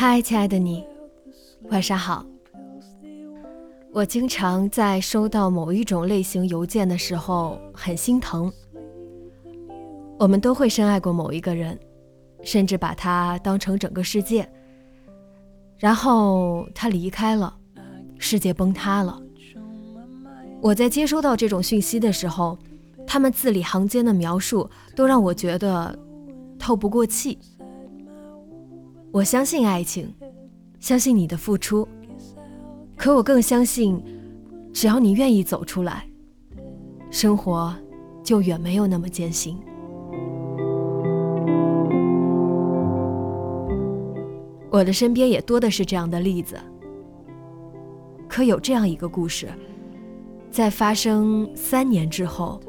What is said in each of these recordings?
嗨，亲爱的你，晚上好。我经常在收到某一种类型邮件的时候很心疼。我们都会深爱过某一个人，甚至把他当成整个世界。然后他离开了，世界崩塌了。我在接收到这种讯息的时候，他们字里行间的描述都让我觉得透不过气。我相信爱情，相信你的付出，可我更相信，只要你愿意走出来，生活就远没有那么艰辛。我的身边也多的是这样的例子，可有这样一个故事，在发生三年之后，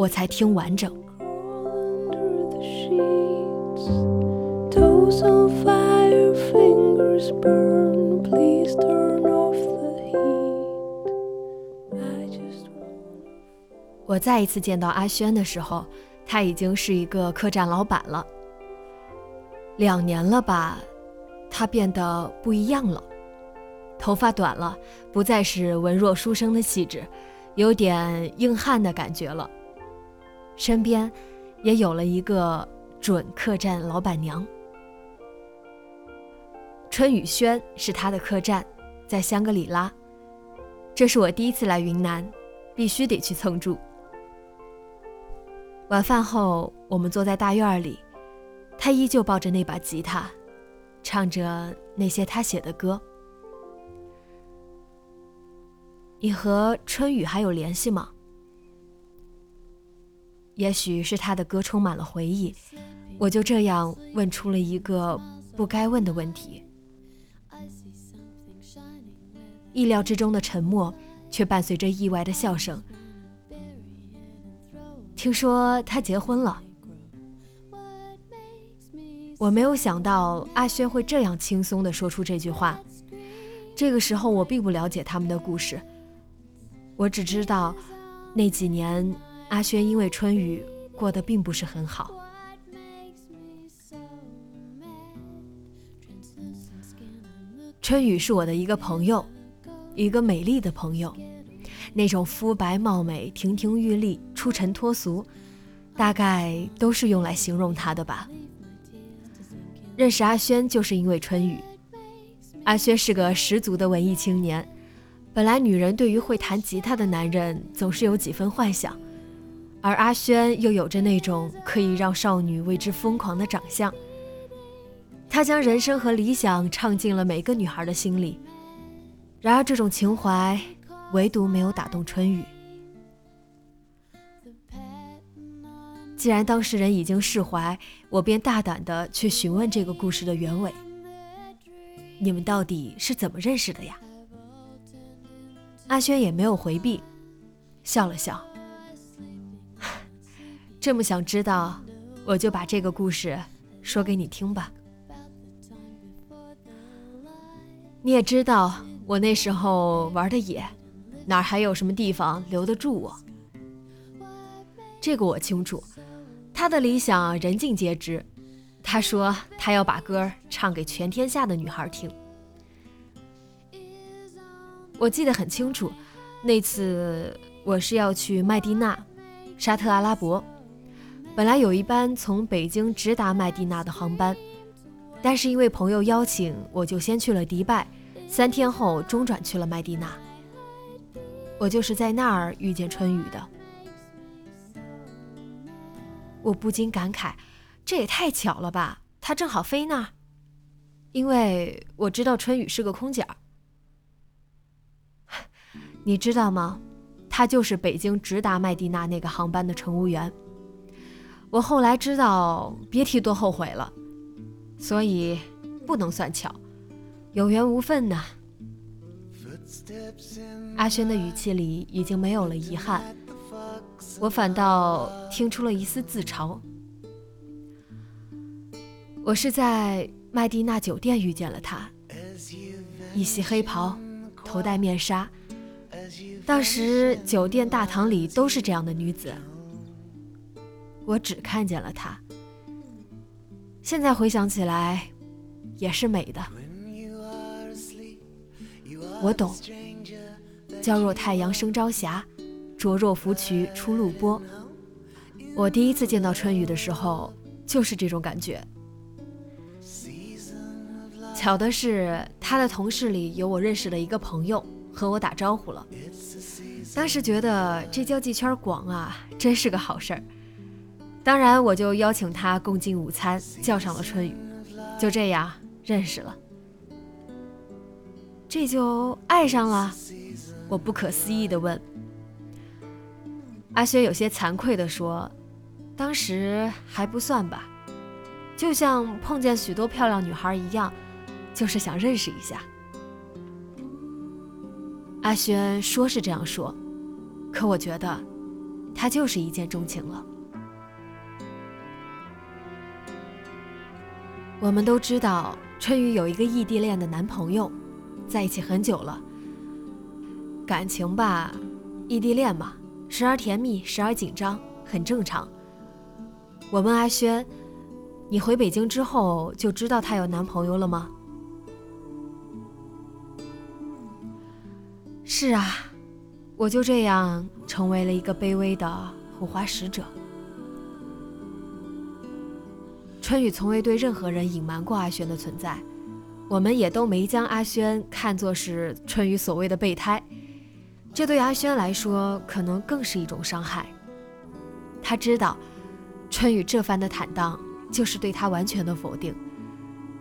我才听完整。我再一次见到阿轩的时候，他已经是一个客栈老板了。两年了吧，他变得不一样了，头发短了，不再是文弱书生的气质，有点硬汉的感觉了。身边也有了一个准客栈老板娘。春雨轩是他的客栈，在香格里拉。这是我第一次来云南，必须得去蹭住。晚饭后，我们坐在大院里，他依旧抱着那把吉他，唱着那些他写的歌。你和春雨还有联系吗？也许是他的歌充满了回忆，我就这样问出了一个不该问的问题。意料之中的沉默，却伴随着意外的笑声。听说他结婚了，我没有想到阿轩会这样轻松地说出这句话。这个时候，我并不了解他们的故事，我只知道那几年阿轩因为春雨过得并不是很好。春雨是我的一个朋友。一个美丽的朋友，那种肤白貌美、亭亭玉立、出尘脱俗，大概都是用来形容她的吧。认识阿轩就是因为春雨。阿轩是个十足的文艺青年，本来女人对于会弹吉他的男人总是有几分幻想，而阿轩又有着那种可以让少女为之疯狂的长相。他将人生和理想唱进了每个女孩的心里。然而，这种情怀唯独没有打动春雨。既然当事人已经释怀，我便大胆的去询问这个故事的原委。你们到底是怎么认识的呀？阿轩也没有回避，笑了笑。这么想知道，我就把这个故事说给你听吧。你也知道。我那时候玩的野，哪还有什么地方留得住我？这个我清楚。他的理想人尽皆知。他说他要把歌唱给全天下的女孩听。我记得很清楚，那次我是要去麦地那，沙特阿拉伯。本来有一班从北京直达麦地那的航班，但是因为朋友邀请，我就先去了迪拜，三天后中转去了麦地那。我就是在那儿遇见春雨的。我不禁感慨，这也太巧了吧！他正好飞那儿，因为我知道春雨是个空姐儿。你知道吗？他就是北京直达麦地那那个航班的乘务员。我后来知道，别提多后悔了。所以不能算巧，有缘无分呐。阿轩的语气里已经没有了遗憾，我反倒听出了一丝自嘲。我是在麦蒂娜酒店遇见了他，一袭黑袍，头戴面纱。当时酒店大堂里都是这样的女子，我只看见了她。现在回想起来，也是美的。我懂，娇若太阳升朝霞，灼若芙蕖出露波。我第一次见到春雨的时候，就是这种感觉。巧的是，他的同事里有我认识的一个朋友，和我打招呼了。当时觉得这交际圈广啊，真是个好事儿。当然，我就邀请他共进午餐，叫上了春雨，就这样认识了。这就爱上了？我不可思议地问。阿轩有些惭愧地说：“当时还不算吧，就像碰见许多漂亮女孩一样，就是想认识一下。”阿轩说是这样说，可我觉得他就是一见钟情了。我们都知道春雨有一个异地恋的男朋友，在一起很久了。感情吧，异地恋嘛，时而甜蜜，时而紧张，很正常。我问阿轩：“你回北京之后就知道她有男朋友了吗？”是啊，我就这样成为了一个卑微的护花使者。春雨从未对任何人隐瞒过阿轩的存在，我们也都没将阿轩看作是春雨所谓的备胎，这对阿轩来说可能更是一种伤害。他知道，春雨这番的坦荡就是对他完全的否定，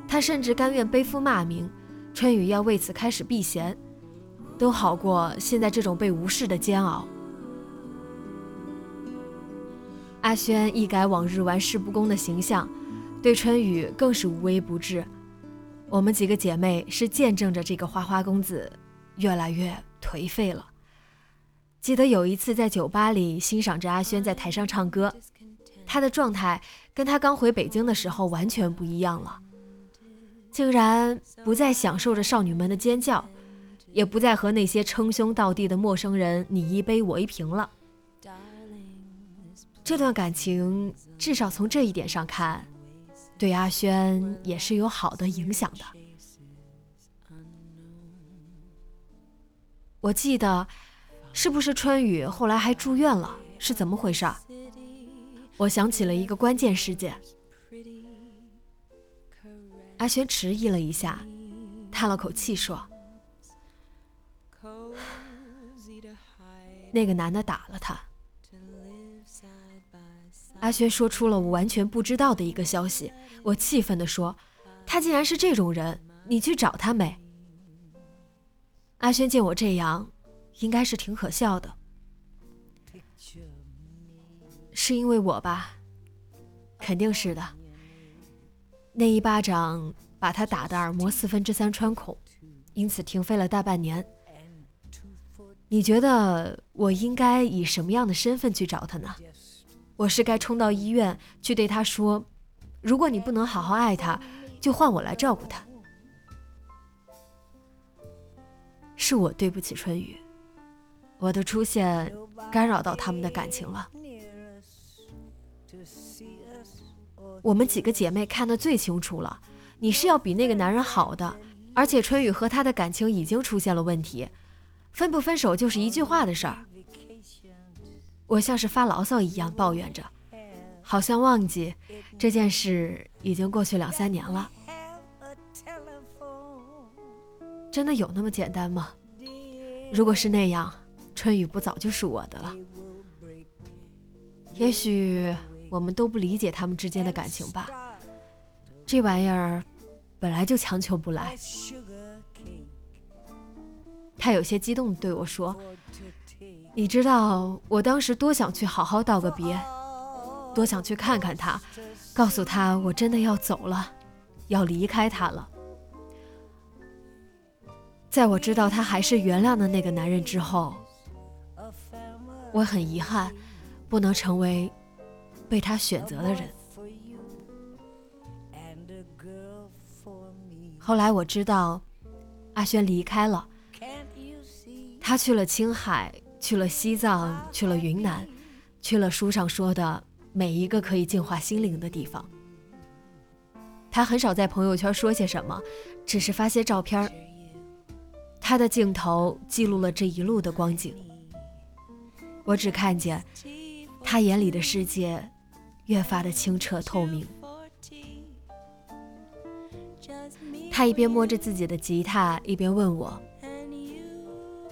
他甚至甘愿背负骂名，春雨要为此开始避嫌，都好过现在这种被无视的煎熬。阿轩一改往日玩世不恭的形象。对春雨更是无微不至，我们几个姐妹是见证着这个花花公子越来越颓废了。记得有一次在酒吧里欣赏着阿轩在台上唱歌，他的状态跟他刚回北京的时候完全不一样了，竟然不再享受着少女们的尖叫，也不再和那些称兄道弟的陌生人你一杯我一瓶了。这段感情至少从这一点上看。对阿轩也是有好的影响的。我记得，是不是春雨后来还住院了？是怎么回事？我想起了一个关键事件。阿轩迟疑了一下，叹了口气说：“那个男的打了他。”阿轩说出了我完全不知道的一个消息，我气愤地说：“他竟然是这种人，你去找他没？”阿轩见我这样，应该是挺可笑的。是因为我吧？肯定是的。那一巴掌把他打的耳膜四分之三穿孔，因此停飞了大半年。你觉得我应该以什么样的身份去找他呢？我是该冲到医院去对他说：“如果你不能好好爱他，就换我来照顾他。”是我对不起春雨，我的出现干扰到他们的感情了。我们几个姐妹看得最清楚了，你是要比那个男人好的，而且春雨和他的感情已经出现了问题，分不分手就是一句话的事儿。我像是发牢骚一样抱怨着，好像忘记这件事已经过去两三年了。真的有那么简单吗？如果是那样，春雨不早就是我的了。也许我们都不理解他们之间的感情吧。这玩意儿本来就强求不来。他有些激动对我说：“你知道我当时多想去好好道个别，多想去看看他，告诉他我真的要走了，要离开他了。在我知道他还是原谅的那个男人之后，我很遗憾，不能成为被他选择的人。后来我知道，阿轩离开了。”他去了青海，去了西藏，去了云南，去了书上说的每一个可以净化心灵的地方。他很少在朋友圈说些什么，只是发些照片他的镜头记录了这一路的光景。我只看见他眼里的世界越发的清澈透明。他一边摸着自己的吉他，一边问我。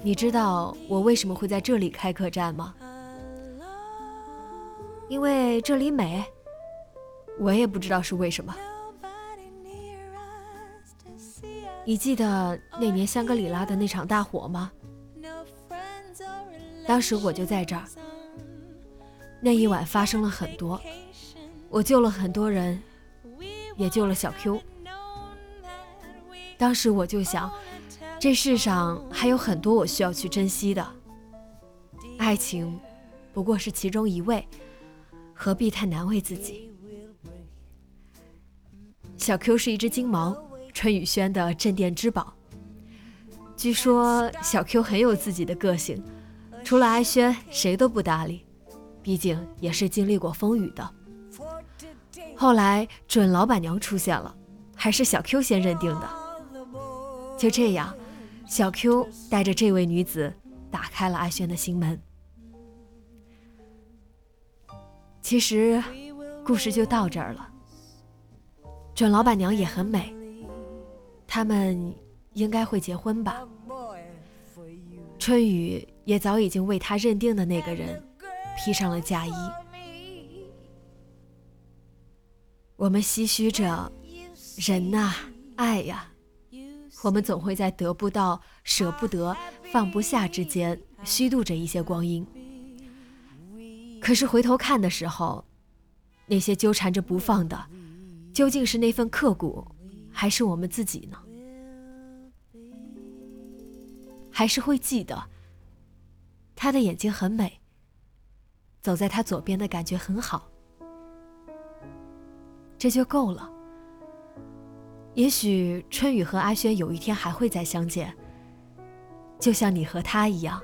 你知道我为什么会在这里开客栈吗？因为这里美。我也不知道是为什么。你记得那年香格里拉的那场大火吗？当时我就在这儿。那一晚发生了很多，我救了很多人，也救了小 Q。当时我就想。这世上还有很多我需要去珍惜的，爱情不过是其中一位，何必太难为自己？小 Q 是一只金毛，春雨轩的镇店之宝。据说小 Q 很有自己的个性，除了阿轩，谁都不搭理。毕竟也是经历过风雨的。后来准老板娘出现了，还是小 Q 先认定的。就这样。小 Q 带着这位女子打开了阿轩的心门。其实，故事就到这儿了。准老板娘也很美，他们应该会结婚吧？春雨也早已经为他认定的那个人披上了嫁衣。我们唏嘘着，人呐，爱呀。我们总会在得不到、舍不得、放不下之间虚度着一些光阴。可是回头看的时候，那些纠缠着不放的，究竟是那份刻骨，还是我们自己呢？还是会记得，他的眼睛很美，走在他左边的感觉很好，这就够了。也许春雨和阿轩有一天还会再相见，就像你和他一样，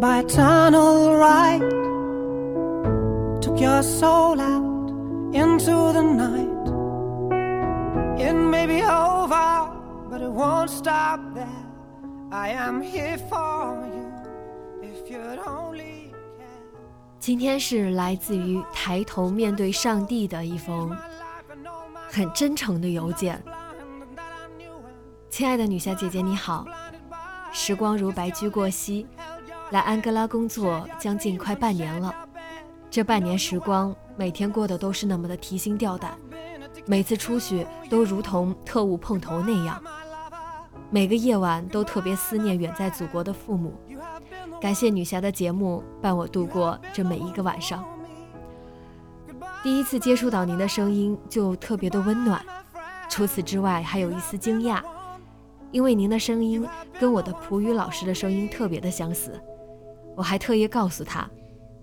by eternal right. Took your soul out into the night. It may be over, but it won't stop there. I am here for you if you'd only. 今天是来自于抬头面对上帝的一封很真诚的邮件，亲爱的女侠姐姐你好，时光如白驹过隙，来安哥拉工作将近快半年了，这半年时光每天过得都是那么的提心吊胆，每次出去都如同特务碰头那样，每个夜晚都特别思念远在祖国的父母，感谢女侠的节目伴我度过这每一个晚上。第一次接触到您的声音就特别的温暖，除此之外还有一丝惊讶，因为您的声音跟我的普语老师的声音特别的相似。我还特意告诉他，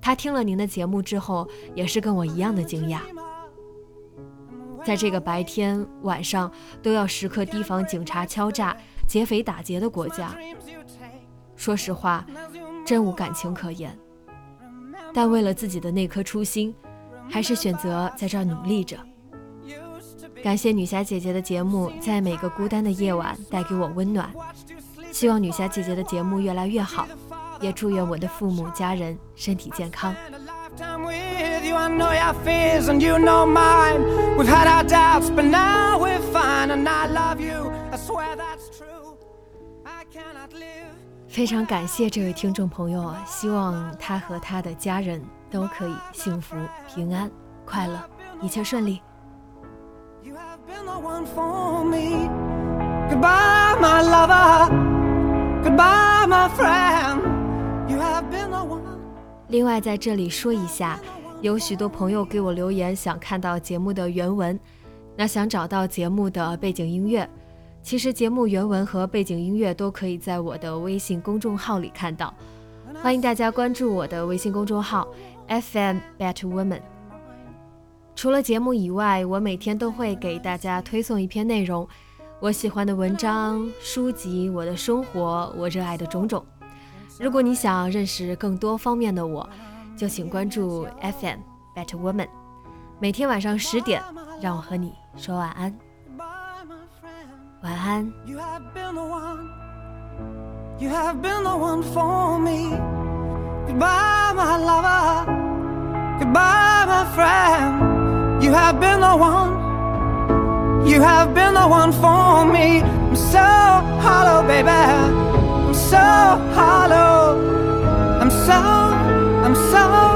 他听了您的节目之后也是跟我一样的惊讶。在这个白天晚上都要时刻提防警察敲诈、劫匪打劫的国家，说实话，真无感情可言。但为了自己的那颗初心，还是选择在这儿努力着。感谢女侠姐姐的节目，在每个孤单的夜晚带给我温暖。希望女侠姐姐的节目越来越好，也祝愿我的父母家人身体健康。非常感谢这位听众朋友啊！希望他和他的家人都可以幸福、平安、快乐，一切顺利。另外，在这里说一下，有许多朋友给我留言，想看到节目的原文，那想找到节目的背景音乐。其实节目原文和背景音乐都可以在我的微信公众号里看到，欢迎大家关注我的微信公众号 FM Better Woman。除了节目以外，我每天都会给大家推送一篇内容，我喜欢的文章、书籍、我的生活、我热爱的种种。如果你想认识更多方面的我，就请关注 FM Better Woman。每天晚上十点，让我和你说晚安。晚安。You have been the one. You have been the one for me. Goodbye, my lover. Goodbye, my friend. You have been the one. You have been the one for me. I'm so hollow, baby. So hollow. I'm so, I'm so,